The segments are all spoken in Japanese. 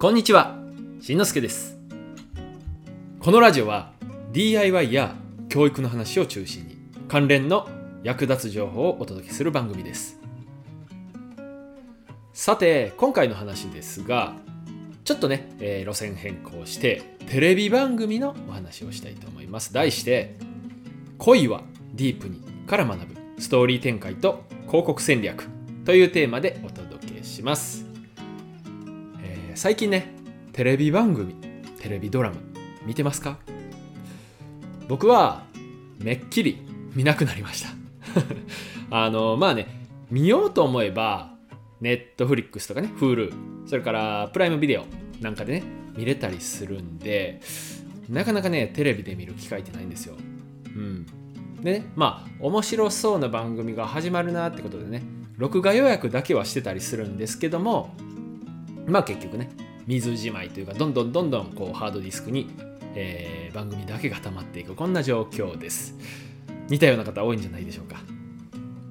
こんにちはしんのすけです。このラジオは DIY や教育の話を中心に関連の役立つ情報をお届けする番組です。さて今回の話ですがちょっとね、えー路線変更してテレビ番組のお話をしたいと思います。題して「恋はディープに」から学ぶ。ストーリー展開と広告戦略というテーマでお届けします、最近ねテレビ番組テレビドラマ見てますか？僕はめっきり見なくなりました。あのまあね見ようと思えばネットフリックスとかね Hulu それからプライムビデオなんかでね見れたりするんでなかなかねテレビで見る機会ってないんですよ。うん。でねまあ面白そうな番組が始まるなってことでね録画予約だけはしてたりするんですけどもまあ結局ね水じまいというかどんどんどんどんこうハードディスクに、えー番組だけが溜まっていくこんな状況です。似たような方多いんじゃないでしょうか。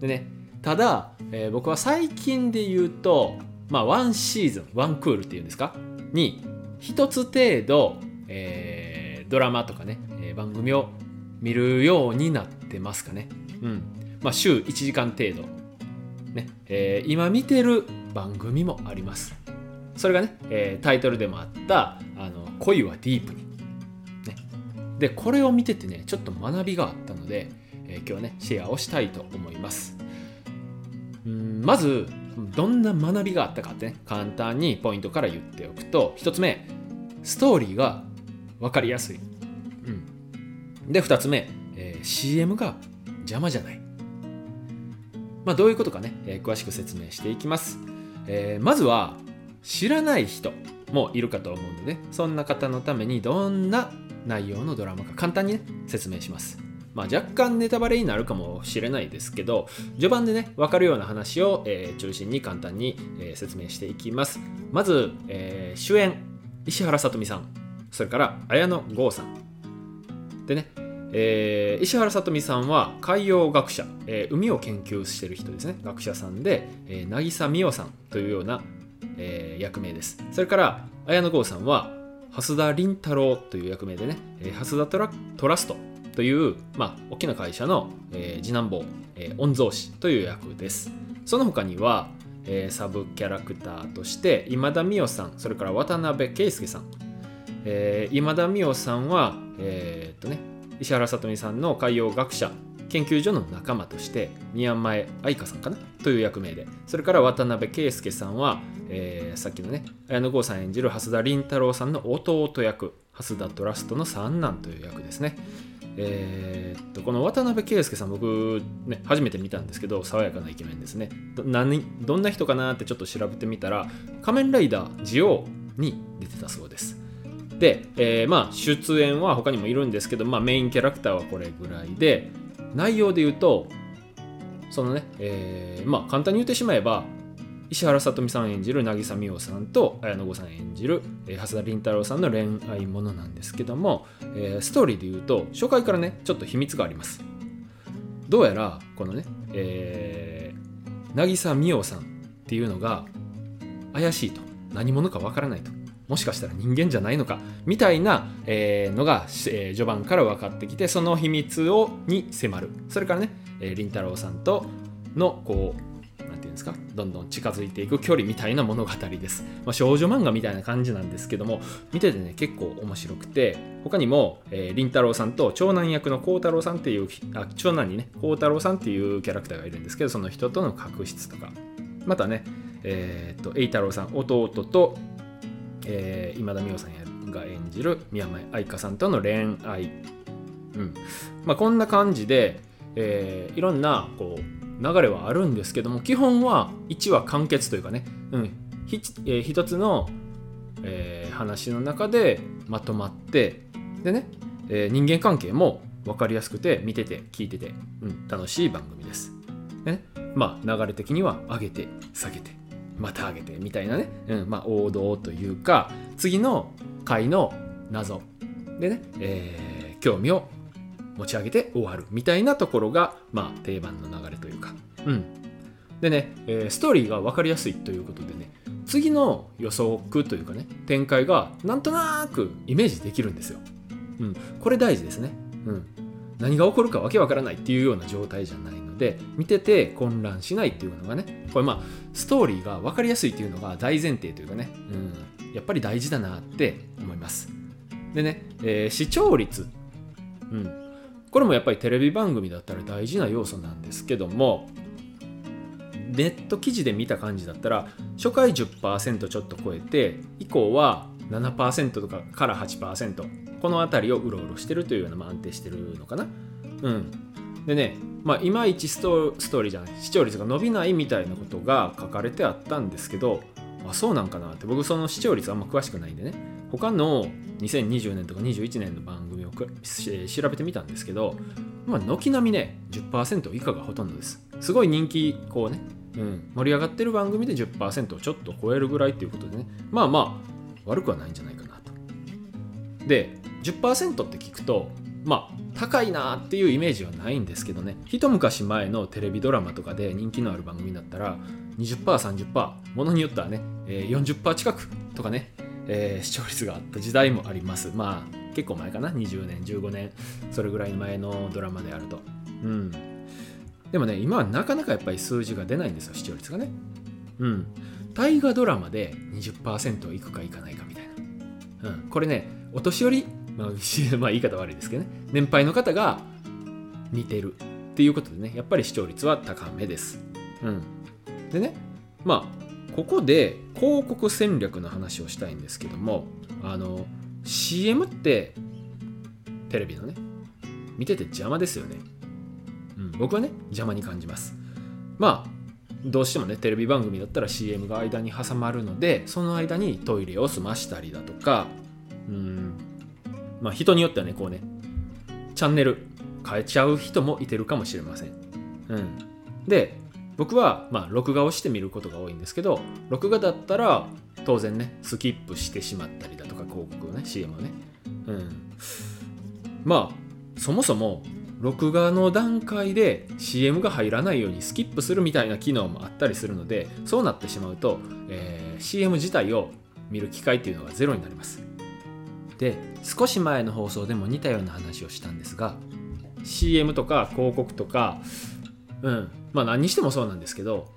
でねただ、えー僕は最近で言うとまあワンシーズンワンクールっていうんですか？に一つ程度、えードラマとかね、え番組を見るようになってますかね。うん。まあ週1時間程度。ね、え今見てる番組もあります。それがね、えータイトルでもあった「あの恋はディープに」ね、でこれを見ててねちょっと学びがあったので、えー今日はねシェアをしたいと思います。うんまずどんな学びがあったかってね簡単にポイントから言っておくと1つ目ストーリーが分かりやすい、うん、で2つ目、えー CM が邪魔じゃない。まあどういうことかね、えー詳しく説明していきます、えーまずは知らない人もいるかと思うのでそんな方のためにどんな内容のドラマか。簡単にね説明します。まあ、若干ネタバレになるかもしれないですけど序盤でね分かるような話を、えー中心に簡単に、えー説明していきます。まず、えー主演石原さとみさん。それから綾野剛さん。でね、えー石原さとみさんは海洋学者、えー海を研究してる人ですね。学者さんで、えー渚美代さんというような、えー役名です。それから綾野剛さんは蓮田凛太郎という役名でね、えー蓮田トラトラストという、まあ、大きな会社の、えー次男坊、えー御曹司という役です。その他には、えーサブキャラクターとして今田美桜さんそれから渡辺圭介さん、えー今田美桜さんは、えーっとね、石原さとみさんの海洋学者研究所の仲間として宮前愛香さんかな？という役名で。それから渡辺圭介さんは、えーさっきのね綾野剛さん演じる蓮田凛太郎さんの弟役蓮田トラストの三男という役ですね。えーっとこの渡辺圭介さん僕ね初めて見たんですけど爽やかなイケメンですね。ど何どんな人かなってちょっと調べてみたら仮面ライダージオウに出てたそうです。で、えーまあ出演は他にもいるんですけど、まあ、メインキャラクターはこれぐらいで内容で言うとそのね、えーまあ簡単に言ってしまえば石原さとみさん演じる渚美桜さんと綾野剛さん演じる、えー、蓮田凛太郎さんの恋愛ものなんですけども、えーストーリーで言うと初回からねちょっと秘密があります。どうやらこのね、えー、渚美桜さんっていうのが怪しいと。何者かわからないと。もしかしたら人間じゃないのか。みたいな、えーのが、えー序盤から分かってきてその秘密をに迫る。それからね、えー、凛太郎さんとのこうなんていうんですかどんどん近づいていく距離みたいな物語です、まあ、少女漫画みたいな感じなんですけども見ててね結構面白くて他にも、えー、凛太郎さんと長男役の孝太郎さんっていうあ長男にね孝太郎さんっていうキャラクターがいるんですけどその人との確執とか。またねえーっと栄太郎さん弟とえー今田美桜さんが演じる宮前愛香さんとの恋愛、うん。まあ、こんな感じで、えーいろんなこう流れはあるんですけども基本は1話完結というかね、うん。ひえー一つの、えー話の中でまとまってでね、えー人間関係も分かりやすくて見てて聞いてて、うん、楽しい番組です。ね。まあ流れ的には上げて下げてまた上げてみたいなね、うんまあ、王道というか次の回の謎。でね、えー興味を持ち上げて終わるみたいなところが、まあ、定番の流れというか、うん、でね、えストーリーが分かりやすいということでね次の予測というかね展開がなんとなくイメージできるんですよ。うん、これ大事ですね。うん、何が起こるかわけわからないっていうような状態じゃないので見てて混乱しないっていうのがねこれまあストーリーが分かりやすいっていうのが大前提というかね、うん、やっぱり大事だなって思います。でね、えー、視聴率、うん、これもやっぱりテレビ番組だったら大事な要素なんですけどもネット記事で見た感じだったら初回10%ちょっと超えて以降は7%とかから8%この辺りをうろうろしてるというような、まあ、安定してるのかな。うん。でねまあいまいちストーリーじゃない視聴率が伸びないみたいなことが書かれてあったんですけどあそうなんかなって僕その視聴率あんま詳しくないんでね。他の2020年とか21年の番を調べてみたんですけど、まあ、軒並みね10%以下がほとんどです。すごい人気こうね、うん、盛り上がってる番組で10%をちょっと超えるぐらいっていうことでね。まあまあ悪くはないんじゃないかなと。で10%って聞くとまあ高いなっていうイメージはないんですけどね。一昔前のテレビドラマとかで人気のある番組だったら 20%30% ものによってはね40%近くとかねえー、視聴率があった時代もあります。まあ結構前かな？20年15年それぐらい前のドラマであると。うん。でもね今はなかなかやっぱり数字が出ないんですよ視聴率がね。うん。大河ドラマで20%いくかいかないかみたいな、うん、これねお年寄り、まあ、まあ言い方悪いですけどね。年配の方が見てるっていうことでねやっぱり視聴率は高めです。うん。でねまあここで広告戦略の話をしたいんですけどもあの CM ってテレビのね見てて邪魔ですよね、うん、僕はね邪魔に感じます。まあどうしてもねテレビ番組だったら CM が間に挟まるのでその間にトイレを済ましたりだとかうんまあ人によってはねこうねチャンネル変えちゃう人もいてるかもしれません、うん、で僕はまあ録画をして見ることが多いんですけど録画だったら当然ねスキップしてしまったりだか広告をね CM をね。うん。まあそもそも録画の段階で CM が入らないようにスキップするみたいな機能もあったりするのでそうなってしまうと、えー、CM 自体を見る機会っていうのがゼロになります。で少し前の放送でも似たような話をしたんですが CM とか広告とかうん。まあ何にしてもそうなんですけど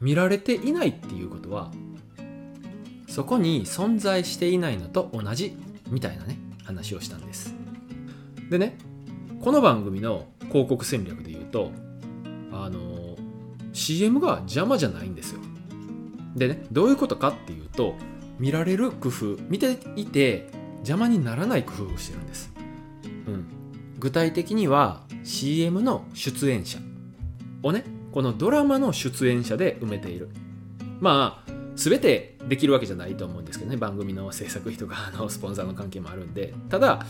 見られていないっていうことはそこに存在していないのと同じみたいなね話をしたんです。でねこの番組の広告戦略で言うとあの CM が邪魔じゃないんですよ。でねどういうことかっていうと見られる工夫見ていて邪魔にならない工夫をしてるんです、うん、具体的には CM の出演者をねこのドラマの出演者で埋めている。まあ全てできるわけじゃないと思うんですけどね。番組の制作費とかのスポンサーの関係もあるんで。ただ、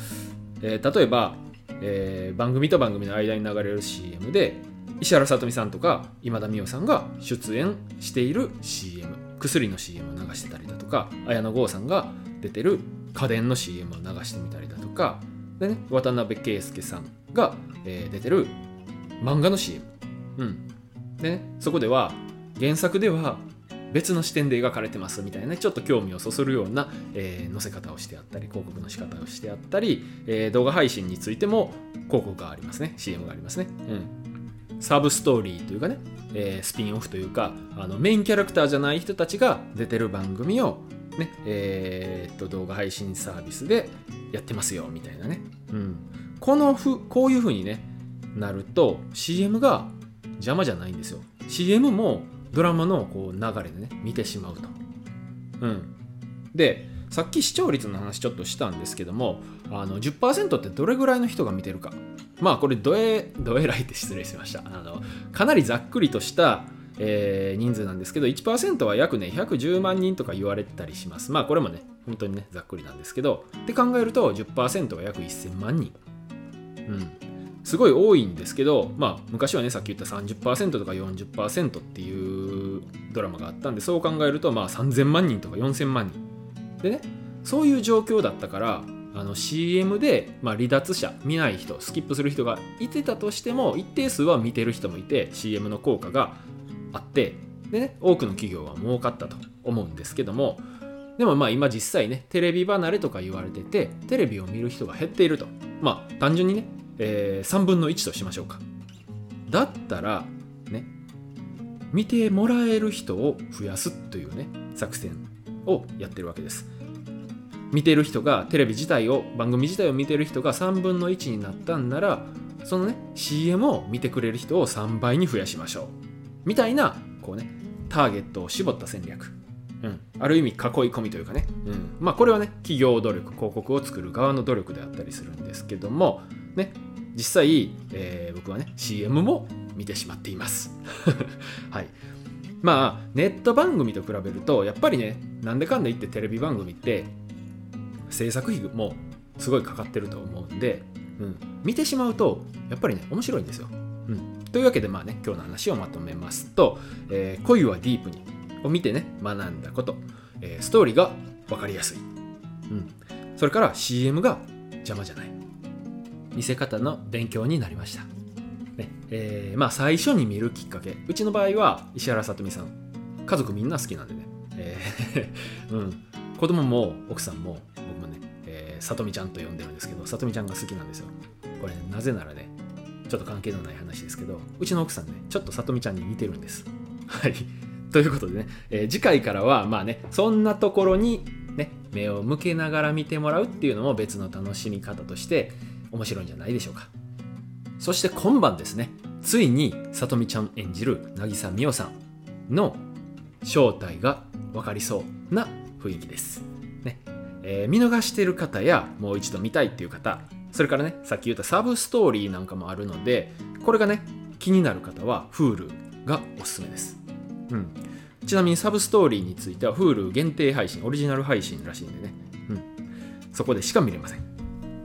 えー、例えば、えー、番組と番組の間に流れる CM で石原さとみさんとか今田美桜さんが出演している CM 薬の CM を流してたりだとか綾野剛さんが出てる家電の CM を流してみたりだとかで、ね、渡辺圭介さんが、えー、出てる漫画の CM うん。でね、そこでは原作では別の視点で描かれてますみたいなちょっと興味をそそるような、えー、載せ方をしてあったり広告の仕方をしてあったり、えー、動画配信についても広告がありますね CM がありますね、うん、サブストーリーというかね、えー、スピンオフというかあのメインキャラクターじゃない人たちが出てる番組をねえー、っと動画配信サービスでやってますよみたいなね、うん、このふこういうふうにねなると CM が邪魔じゃないんですよ。CM もドラマのこう流れでね見てしまうと。うん。でさっき視聴率の話ちょっとしたんですけどもあの10%ってどれぐらいの人が見てるか。まあこれどえどえらいって失礼しました。あのかなりざっくりとした、えー、人数なんですけど1%は約ね110万人とか言われたりします。まあこれもね本当にねざっくりなんですけど。って考えると10%は約1000万人。うん。すごい多いんですけど、まあ、昔はねさっき言った30%とか40%っていうドラマがあったんでそう考えるとまあ3000万人とか4000万人。でねそういう状況だったからあの CM で、まあ、離脱者見ない人スキップする人がいてたとしても一定数は見てる人もいて CM の効果があってでね多くの企業は儲かったと思うんですけどもでもまあ今実際ねテレビ離れとか言われててテレビを見る人が減っていると。まあ単純にね、えー、3分の1としましょうか。だったらね見てもらえる人を増やすというね作戦をやってるわけです。見てる人がテレビ自体を番組自体を見てる人が3分の1になったんならそのね CM を見てくれる人を3倍に増やしましょう。みたいなこうねターゲットを絞った戦略。うん、ある意味囲い込みというかね、うん、まあこれはね企業努力広告を作る側の努力であったりするんですけどもね実際、えー、僕はね CM も見てしまっています。はい。まあネット番組と比べるとやっぱりねなんでかんで言ってテレビ番組って制作費もすごいかかってると思うんで、うん、見てしまうとやっぱりね面白いんですよ、うん、というわけでまあね今日の話をまとめますと「えー、恋はディープに」を見てね学んだこと、えー、ストーリーが分かりやすい、うん、それから CM が邪魔じゃない。見せ方の勉強になりました、ね。えー、まあ最初に見るきっかけ。うちの場合は石原さとみさん。家族みんな好きなんでね、えー うん、子供も奥さんも僕もね、えー、さとみちゃんと呼んでるんですけどさとみちゃんが好きなんですよ。これ、ね、なぜならねちょっと関係のない話ですけどうちの奥さんねちょっとさとみちゃんに似てるんです。はい。ということでね、えー、次回からはまあねそんなところにね目を向けながら見てもらうっていうのも別の楽しみ方として面白いんじゃないでしょうか。そして今晩ですねついにさとみちゃん演じる渚美桜さんの正体が分かりそうな雰囲気です、ね。えー、見逃してる方やもう一度見たいっていう方それからねさっき言ったサブストーリーなんかもあるのでこれがね気になる方は Hulu がおすすめです。うん、ちなみにサブストーリーについては Hulu 限定配信、オリジナル配信らしいんでね、うん、そこでしか見れません。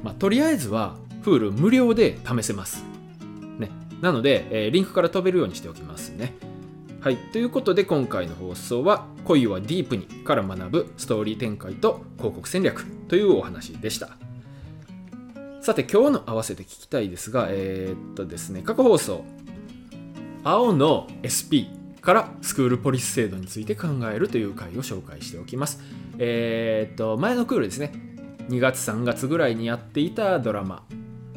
まあ、とりあえずは Hulu 無料で試せます。ね、なので、えー、リンクから飛べるようにしておきますね。はい、ということで今回の放送は「恋はディープに」から学ぶストーリー展開と広告戦略というお話でした。さて今日の合わせて聞きたいですが、えー、っとですね、過去放送、青の SP からスクールポリス制度について考えるという回を紹介しておきます。えー、っと、前のクールですね。2月3月ぐらいにやっていたドラマ。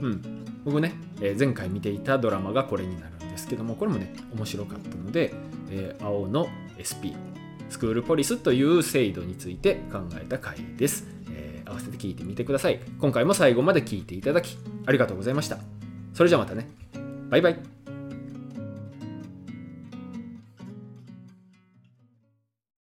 うん。僕ね、えー、前回見ていたドラマがこれになるんですけども、これもね、面白かったので、えー、青の SP、スクールポリスという制度について考えた回です。えー、合わせて聞いてみてください。今回も最後まで聞いていただき、ありがとうございました。それじゃまたね。バイバイ。